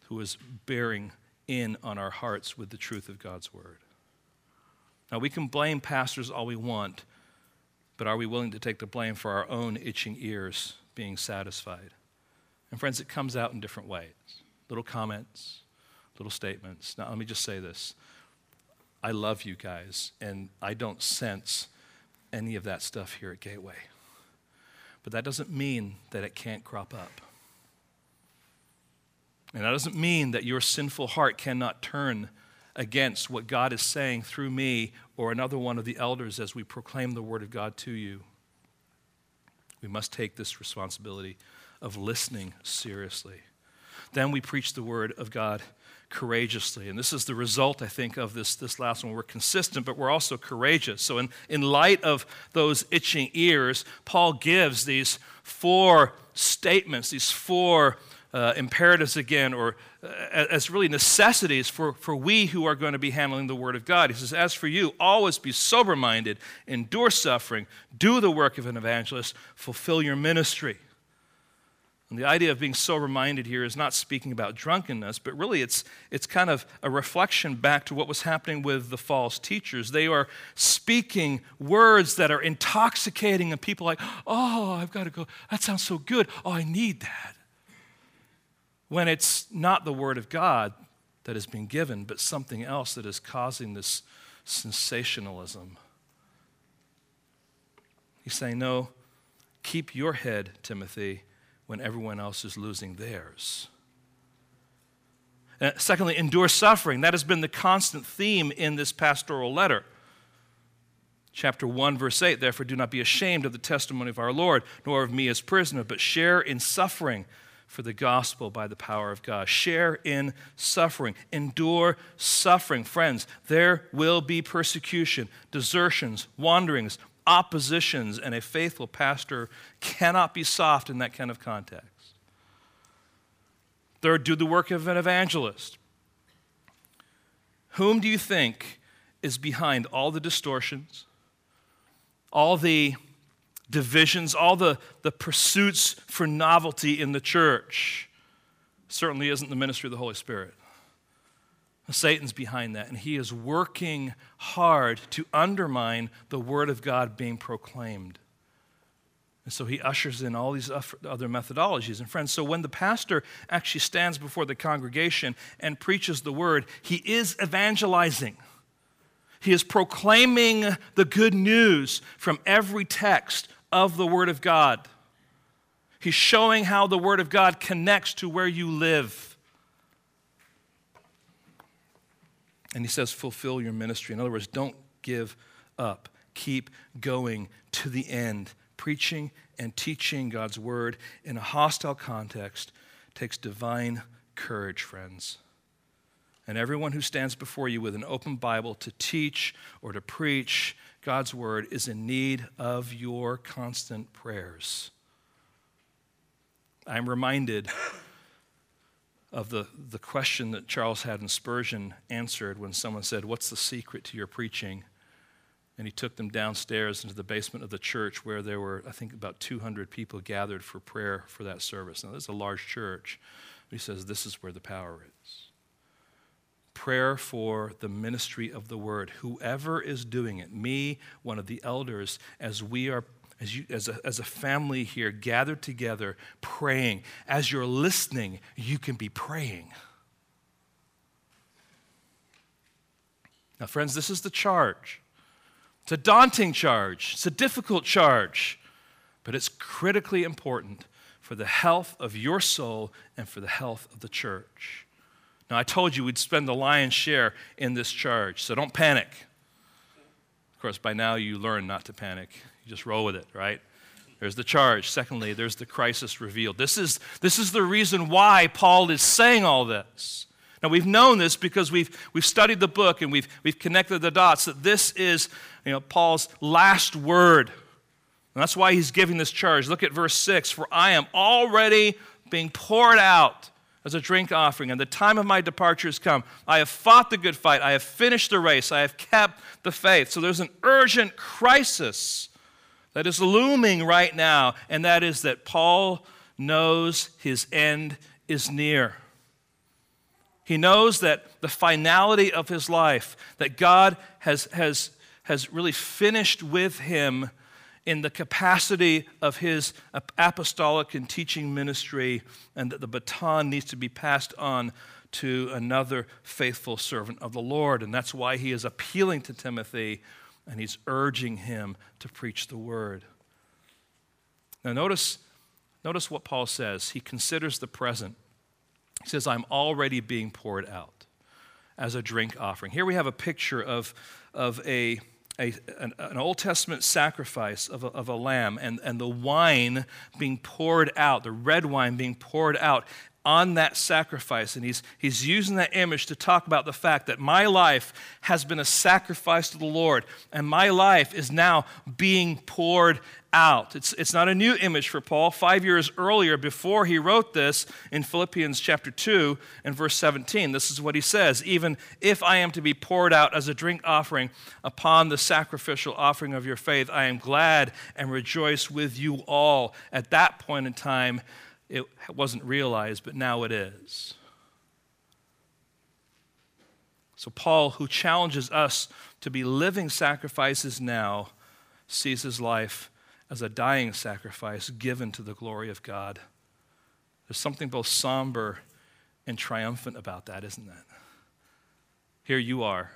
who is bearing in on our hearts with the truth of God's word? Now, we can blame pastors all we want, but are we willing to take the blame for our own itching ears being satisfied? And, friends, it comes out in different ways little comments, little statements. Now, let me just say this I love you guys, and I don't sense any of that stuff here at Gateway. But that doesn't mean that it can't crop up. And that doesn't mean that your sinful heart cannot turn against what God is saying through me or another one of the elders as we proclaim the Word of God to you. We must take this responsibility of listening seriously. Then we preach the Word of God courageously. And this is the result, I think, of this, this last one. We're consistent, but we're also courageous. So, in, in light of those itching ears, Paul gives these four statements, these four uh, imperatives again, or uh, as really necessities for, for we who are going to be handling the Word of God. He says, As for you, always be sober minded, endure suffering, do the work of an evangelist, fulfill your ministry. And the idea of being sober minded here is not speaking about drunkenness, but really it's, it's kind of a reflection back to what was happening with the false teachers. They are speaking words that are intoxicating, and people like, oh, I've got to go. That sounds so good. Oh, I need that. When it's not the Word of God that has been given, but something else that is causing this sensationalism. He's saying, no, keep your head, Timothy when everyone else is losing theirs. Uh, secondly, endure suffering. That has been the constant theme in this pastoral letter. Chapter 1, verse 8 Therefore, do not be ashamed of the testimony of our Lord, nor of me as prisoner, but share in suffering for the gospel by the power of God. Share in suffering. Endure suffering. Friends, there will be persecution, desertions, wanderings, oppositions, and a faithful pastor cannot be soft in that kind of context. Third, do the work of an evangelist. Whom do you think is behind all the distortions, all the divisions, all the, the pursuits for novelty in the church? Certainly isn't the ministry of the Holy Spirit. Satan's behind that, and he is working hard to undermine the word of God being proclaimed. And so he ushers in all these other methodologies. And friends, so when the pastor actually stands before the congregation and preaches the word, he is evangelizing. He is proclaiming the good news from every text of the word of God. He's showing how the word of God connects to where you live. And he says, fulfill your ministry. In other words, don't give up. Keep going to the end. Preaching and teaching God's word in a hostile context takes divine courage, friends. And everyone who stands before you with an open Bible to teach or to preach God's word is in need of your constant prayers. I'm reminded of the, the question that Charles Haddon Spurgeon answered when someone said, What's the secret to your preaching? And he took them downstairs into the basement of the church where there were, I think, about 200 people gathered for prayer for that service. Now, this is a large church. He says, This is where the power is. Prayer for the ministry of the word. Whoever is doing it, me, one of the elders, as we are as, you, as, a, as a family here gathered together praying, as you're listening, you can be praying. Now, friends, this is the charge. It's a daunting charge, it's a difficult charge, but it's critically important for the health of your soul and for the health of the church. Now, I told you we'd spend the lion's share in this charge, so don't panic. Of course, by now you learn not to panic. You just roll with it, right? There's the charge. Secondly, there's the crisis revealed. This is, this is the reason why Paul is saying all this. Now, we've known this because we've, we've studied the book and we've, we've connected the dots that this is you know, Paul's last word. And that's why he's giving this charge. Look at verse 6 For I am already being poured out as a drink offering, and the time of my departure has come. I have fought the good fight. I have finished the race. I have kept the faith. So there's an urgent crisis that is looming right now, and that is that Paul knows his end is near. He knows that the finality of his life, that God has, has, has really finished with him in the capacity of his apostolic and teaching ministry, and that the baton needs to be passed on to another faithful servant of the Lord. And that's why he is appealing to Timothy and he's urging him to preach the word. Now, notice, notice what Paul says. He considers the present. He says, I'm already being poured out as a drink offering. Here we have a picture of, of a a, an, an, Old Testament sacrifice of a, of a lamb and, and the wine being poured out, the red wine being poured out on that sacrifice. And he's, he's using that image to talk about the fact that my life has been a sacrifice to the Lord, and my life is now being poured out. It's, it's not a new image for Paul. Five years earlier, before he wrote this in Philippians chapter 2 and verse 17, this is what he says Even if I am to be poured out as a drink offering upon the sacrificial offering of your faith, I am glad and rejoice with you all. At that point in time, it wasn't realized, but now it is. So, Paul, who challenges us to be living sacrifices now, sees his life as a dying sacrifice given to the glory of God. There's something both somber and triumphant about that, isn't it? Here you are.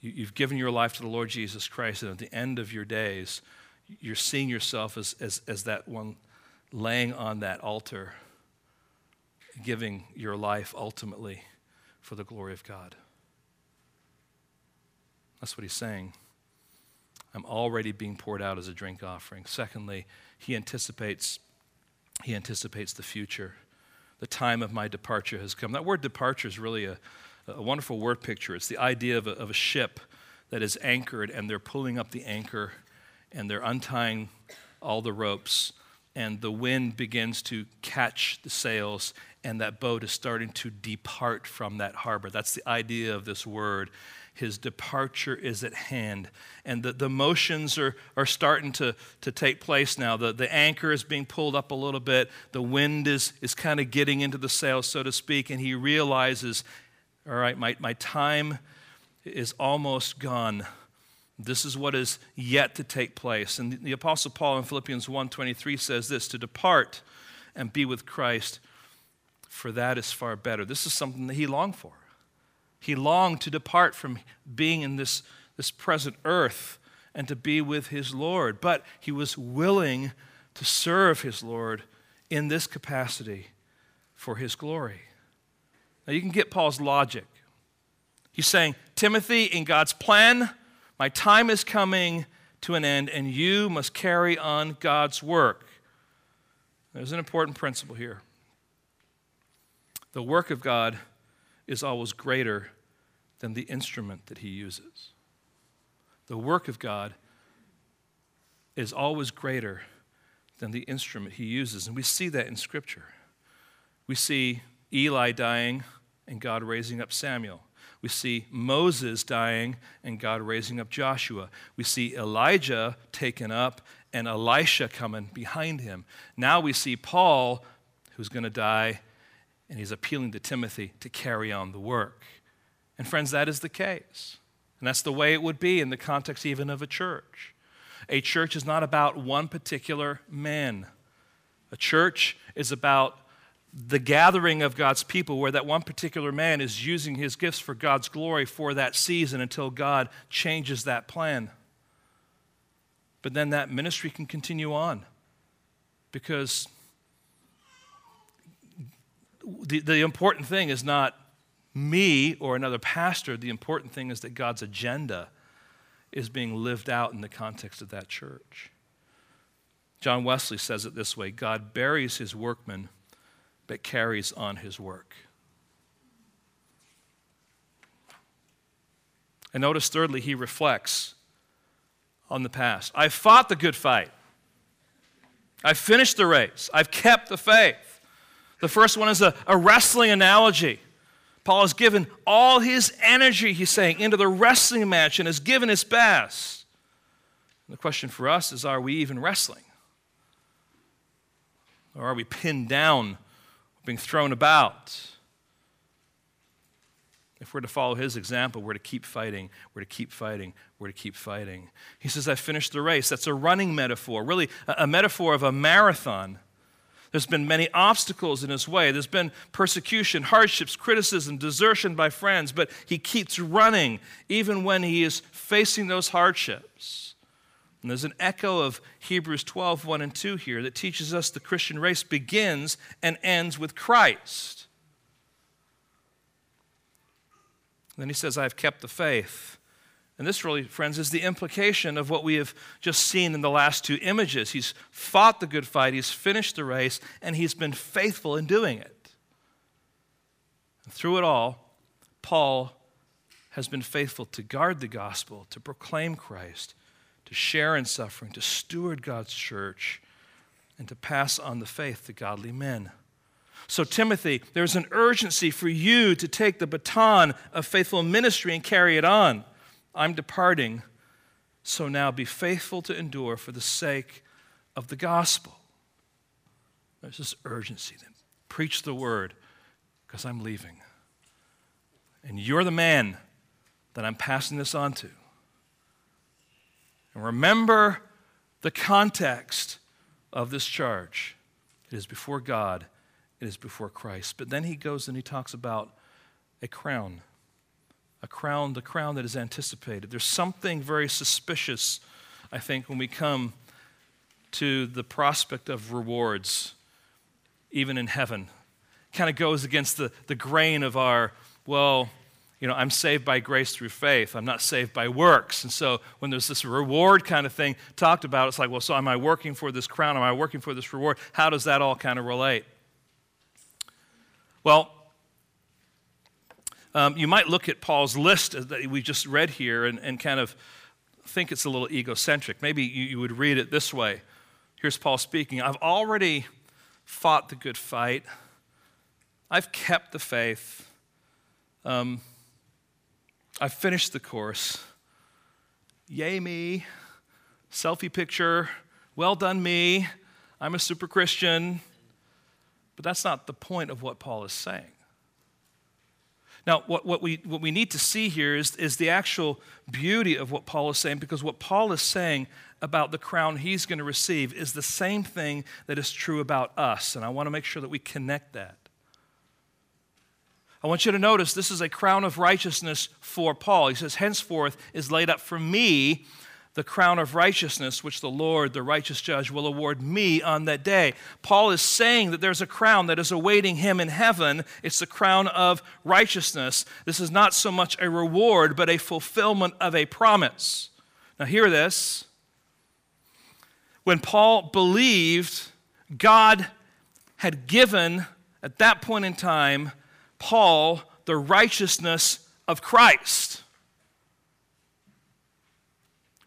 You've given your life to the Lord Jesus Christ, and at the end of your days, you're seeing yourself as, as, as that one laying on that altar, giving your life ultimately for the glory of God. That's what he's saying. I'm already being poured out as a drink offering. Secondly, he anticipates he anticipates the future. The time of my departure has come. That word departure is really a, a wonderful word picture. It's the idea of a, of a ship that is anchored and they're pulling up the anchor and they're untying all the ropes and the wind begins to catch the sails and that boat is starting to depart from that harbor. That's the idea of this word his departure is at hand. And the, the motions are, are starting to, to take place now. The, the anchor is being pulled up a little bit, the wind is, is kind of getting into the sails, so to speak, and he realizes, all right, my, my time is almost gone. This is what is yet to take place. And the, the Apostle Paul in Philippians 1.23 says this, to depart and be with Christ, for that is far better. This is something that he longed for. He longed to depart from being in this, this present earth and to be with his Lord, but he was willing to serve his Lord in this capacity for his glory. Now, you can get Paul's logic. He's saying, Timothy, in God's plan, my time is coming to an end, and you must carry on God's work. There's an important principle here. The work of God is always greater than the instrument that he uses. The work of God is always greater than the instrument he uses. And we see that in Scripture. We see Eli dying and God raising up Samuel. We see Moses dying and God raising up Joshua. We see Elijah taken up and Elisha coming behind him. Now we see Paul, who's going to die and he's appealing to Timothy to carry on the work. And friends, that is the case. And that's the way it would be in the context even of a church. A church is not about one particular man. A church is about the gathering of God's people where that one particular man is using his gifts for God's glory for that season until God changes that plan. but then that ministry can continue on because the, the important thing is not me or another pastor. The important thing is that God's agenda is being lived out in the context of that church. John Wesley says it this way God buries his workmen, but carries on his work. And notice, thirdly, he reflects on the past. I fought the good fight. I finished the race. I've kept the faith. The first one is a, a wrestling analogy. Paul has given all his energy, he's saying, into the wrestling match and has given his best. The question for us is are we even wrestling? Or are we pinned down, being thrown about? If we're to follow his example, we're to keep fighting, we're to keep fighting, we're to keep fighting. He says, I finished the race. That's a running metaphor, really a, a metaphor of a marathon. There's been many obstacles in his way. There's been persecution, hardships, criticism, desertion by friends, but he keeps running even when he is facing those hardships. And there's an echo of Hebrews 12, 1 and 2 here that teaches us the Christian race begins and ends with Christ. then he says, I have kept the faith. And this really, friends, is the implication of what we have just seen in the last two images. He's fought the good fight, he's finished the race, and he's been faithful in doing it. And through it all, Paul has been faithful to guard the gospel, to proclaim Christ, to share in suffering, to steward God's church, and to pass on the faith to godly men. So, Timothy, there's an urgency for you to take the baton of faithful ministry and carry it on. I'm departing, so now be faithful to endure for the sake of the gospel. There's this urgency then. Preach the word, because I'm leaving. And you're the man that I'm passing this on to. And remember the context of this charge it is before God it is before Christ. But then he goes and he talks about a crown. A crown, the crown that is anticipated. There's something very suspicious, I think, when we come to the prospect of rewards, even in heaven. Kind of goes against the, the grain of our, well, you know, I'm saved by grace through faith. I'm not saved by works. And so when there's this reward kind of thing talked about, it's like, well, so am I working for this crown? Am I working for this reward? How does that all kind of relate? Well, um, you might look at Paul's list that we just read here and, and kind of think it's a little egocentric. Maybe you, you would read it this way. Here's Paul speaking I've already fought the good fight, I've kept the faith, um, I've finished the course. Yay, me. Selfie picture. Well done, me. I'm a super Christian. But that's not the point of what Paul is saying. Now, what, what, we, what we need to see here is, is the actual beauty of what Paul is saying, because what Paul is saying about the crown he's going to receive is the same thing that is true about us. And I want to make sure that we connect that. I want you to notice this is a crown of righteousness for Paul. He says, Henceforth is laid up for me the crown of righteousness which the Lord, the righteous judge, will award me on that day. Paul is saying that there's a crown that is awaiting him in heaven. It's the crown of righteousness. This is not so much a reward, but a fulfillment of a promise. Now, hear this. When Paul believed, God had given, at that point in time, Paul the righteousness of Christ.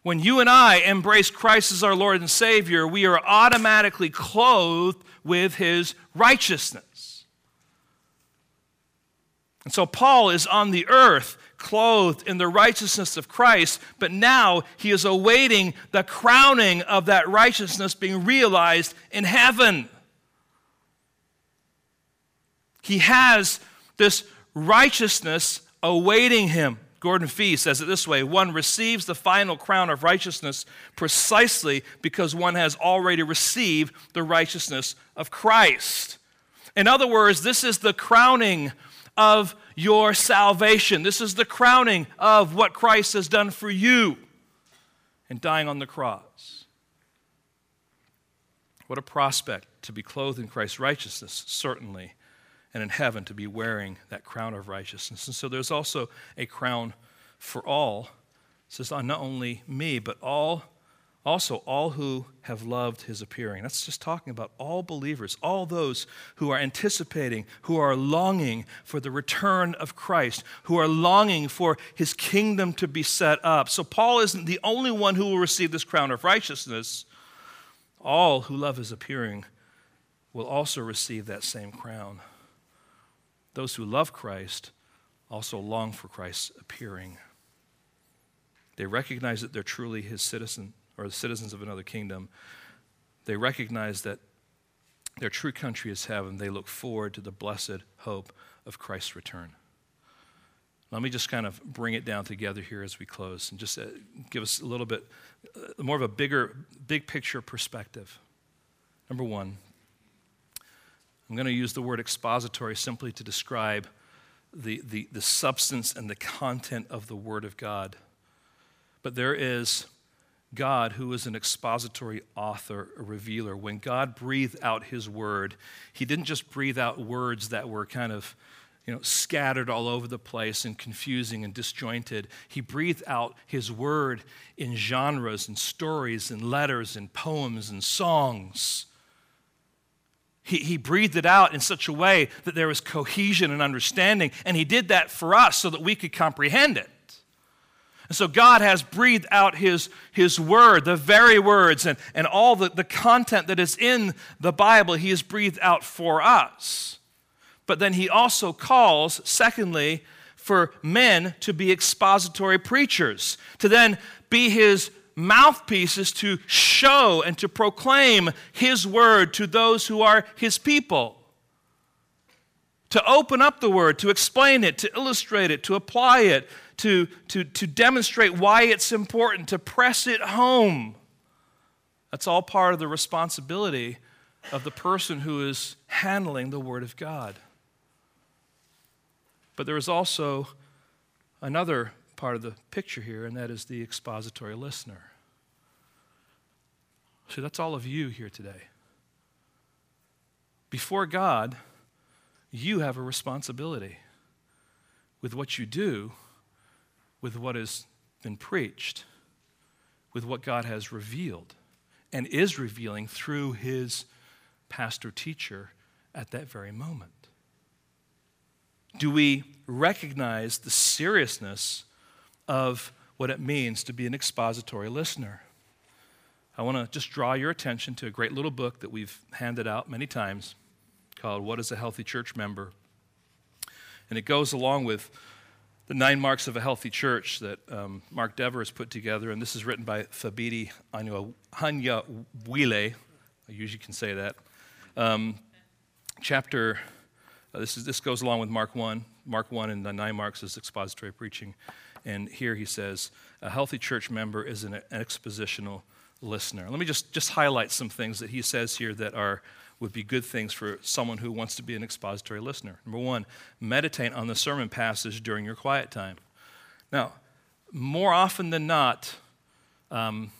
When you and I embrace Christ as our Lord and Savior, we are automatically clothed with His righteousness. And so Paul is on the earth clothed in the righteousness of Christ, but now he is awaiting the crowning of that righteousness being realized in heaven. He has this righteousness awaiting him. Gordon Fee says it this way one receives the final crown of righteousness precisely because one has already received the righteousness of Christ. In other words, this is the crowning of your salvation. This is the crowning of what Christ has done for you in dying on the cross. What a prospect to be clothed in Christ's righteousness, certainly, and in heaven to be wearing that crown of righteousness. And so there's also a crown for all. It says, not only me, but all also, all who have loved his appearing. That's just talking about all believers, all those who are anticipating, who are longing for the return of Christ, who are longing for his kingdom to be set up. So, Paul isn't the only one who will receive this crown of righteousness. All who love his appearing will also receive that same crown. Those who love Christ also long for Christ's appearing. They recognize that they're truly his citizen or the citizens of another kingdom, they recognize that their true country is heaven. They look forward to the blessed hope of Christ's return. Let me just kind of bring it down together here as we close and just uh, give us a little bit uh, more of a bigger, big picture perspective. Number one, I'm going to use the word expository simply to describe the, the, the substance and the content of the Word of God. But there is God, who is an expository author, a revealer, when God breathed out his word, he didn't just breathe out words that were kind of you know, scattered all over the place and confusing and disjointed. He breathed out his word in genres and stories and letters and poems and songs. He, he breathed it out in such a way that there was cohesion and understanding, and he did that for us so that we could comprehend it. And so God has breathed out his, his word, the very words, and, and all the, the content that is in the Bible, he has breathed out for us. But then he also calls, secondly, for men to be expository preachers, to then be his mouthpieces to show and to proclaim his word to those who are his people. To open up the word, to explain it, to illustrate it, to apply it, to, to, to demonstrate why it's important, to press it home. That's all part of the responsibility of the person who is handling the Word of God. But there is also another part of the picture here, and that is the expository listener. See, that's all of you here today. Before God, you have a responsibility with what you do with what has been preached, with what God has revealed and is revealing through his pastor teacher at that very moment? Do we recognize the seriousness of what it means to be an expository listener? I want to just draw your attention to a great little book that we've handed out many times called What is a Healthy Church Member? And it goes along with the nine marks of a healthy church that um, Mark Dever has put together, and this is written by Thabiti Anyabwile. I usually can say that. Um, chapter, uh, this, is, this goes along with Mark 1. Mark 1 and the nine marks is expository preaching. And here he says, a healthy church member is an, an expositional listener. Let me just, just highlight some things that he says here that are would be good things for someone who wants to be an expository listener. Number one, meditate on the sermon passage during your quiet time. Now, more often than not, um,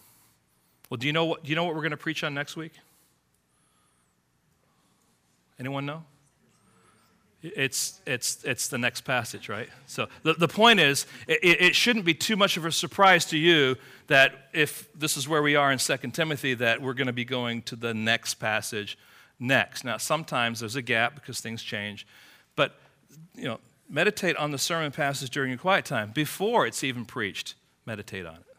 well, do you know what, do you know what we're going to preach on next week? Anyone know? It's, it's, it's the next passage, right? So the, the point is, it, it shouldn't be too much of a surprise to you that if this is where we are in 2 Timothy, that we're going to be going to the next passage next. Now, sometimes there's a gap because things change, but you know, meditate on the sermon passage during your quiet time before it's even preached. Meditate on it,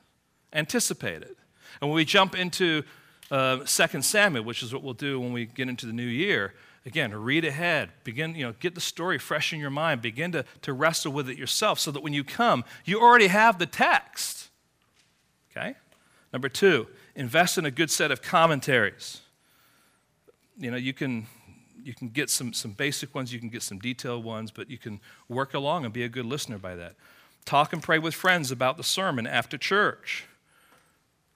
anticipate it, and when we jump into uh, 2 Samuel, which is what we'll do when we get into the new year. Again, read ahead. Begin, you know, get the story fresh in your mind. Begin to, to wrestle with it yourself so that when you come, you already have the text. Okay? Number two, invest in a good set of commentaries you know, you can, you can get some, some basic ones, you can get some detailed ones, but you can work along and be a good listener by that. Talk and pray with friends about the sermon after church.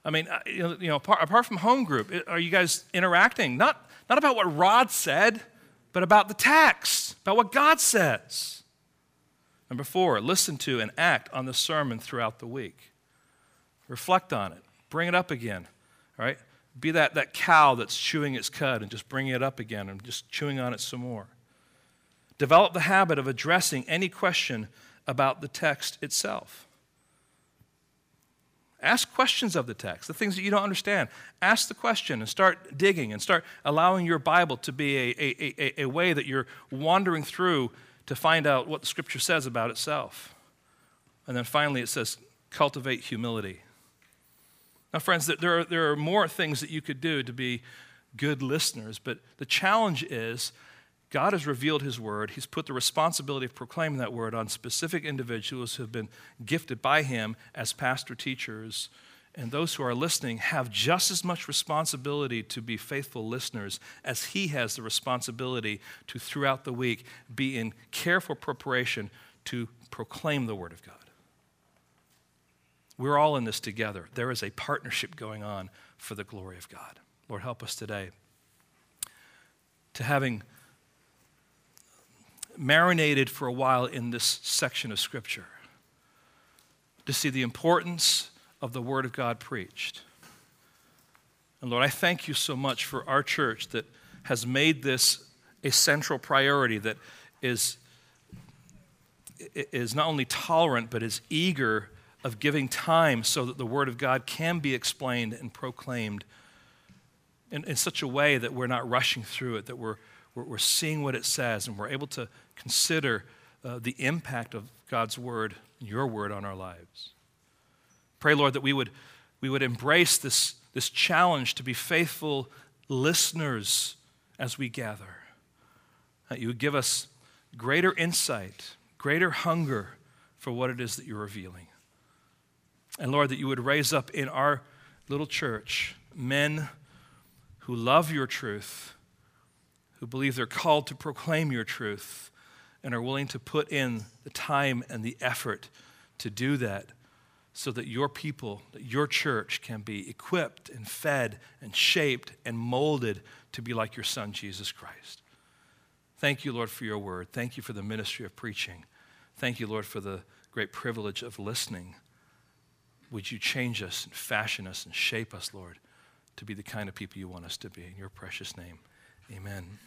I mean, you know, apart, apart from home group, are you guys interacting? Not, not about what Rod said, but about the text, about what God says. Number four, listen to and act on the sermon throughout the week. Reflect on it. Bring it up again. All right? Be that, that cow that's chewing its cud and just bringing it up again and just chewing on it some more. Develop the habit of addressing any question about the text itself. Ask questions of the text, the things that you don't understand. Ask the question and start digging and start allowing your Bible to be a, a, a, a way that you're wandering through to find out what the Scripture says about itself. And then finally, it says, cultivate humility. Now, friends, there are, there are more things that you could do to be good listeners, but the challenge is God has revealed His word. He's put the responsibility of proclaiming that word on specific individuals who have been gifted by Him as pastor teachers. And those who are listening have just as much responsibility to be faithful listeners as He has the responsibility to, throughout the week, be in careful preparation to proclaim the Word of God. We're all in this together. There is a partnership going on for the glory of God. Lord, help us today to having marinated for a while in this section of Scripture, to see the importance of the Word of God preached. And Lord, I thank you so much for our church that has made this a central priority, that is, is not only tolerant, but is eager of giving time so that the Word of God can be explained and proclaimed in, in such a way that we're not rushing through it, that we're, we're, we're seeing what it says, and we're able to consider uh, the impact of God's Word, your Word, on our lives. Pray, Lord, that we would, we would embrace this, this challenge to be faithful listeners as we gather. That you would give us greater insight, greater hunger for what it is that you're revealing. And Lord, that you would raise up in our little church men who love your truth, who believe they're called to proclaim your truth, and are willing to put in the time and the effort to do that so that your people, that your church can be equipped and fed and shaped and molded to be like your son, Jesus Christ. Thank you, Lord, for your word. Thank you for the ministry of preaching. Thank you, Lord, for the great privilege of listening. Would you change us and fashion us and shape us, Lord, to be the kind of people you want us to be? In your precious name, amen.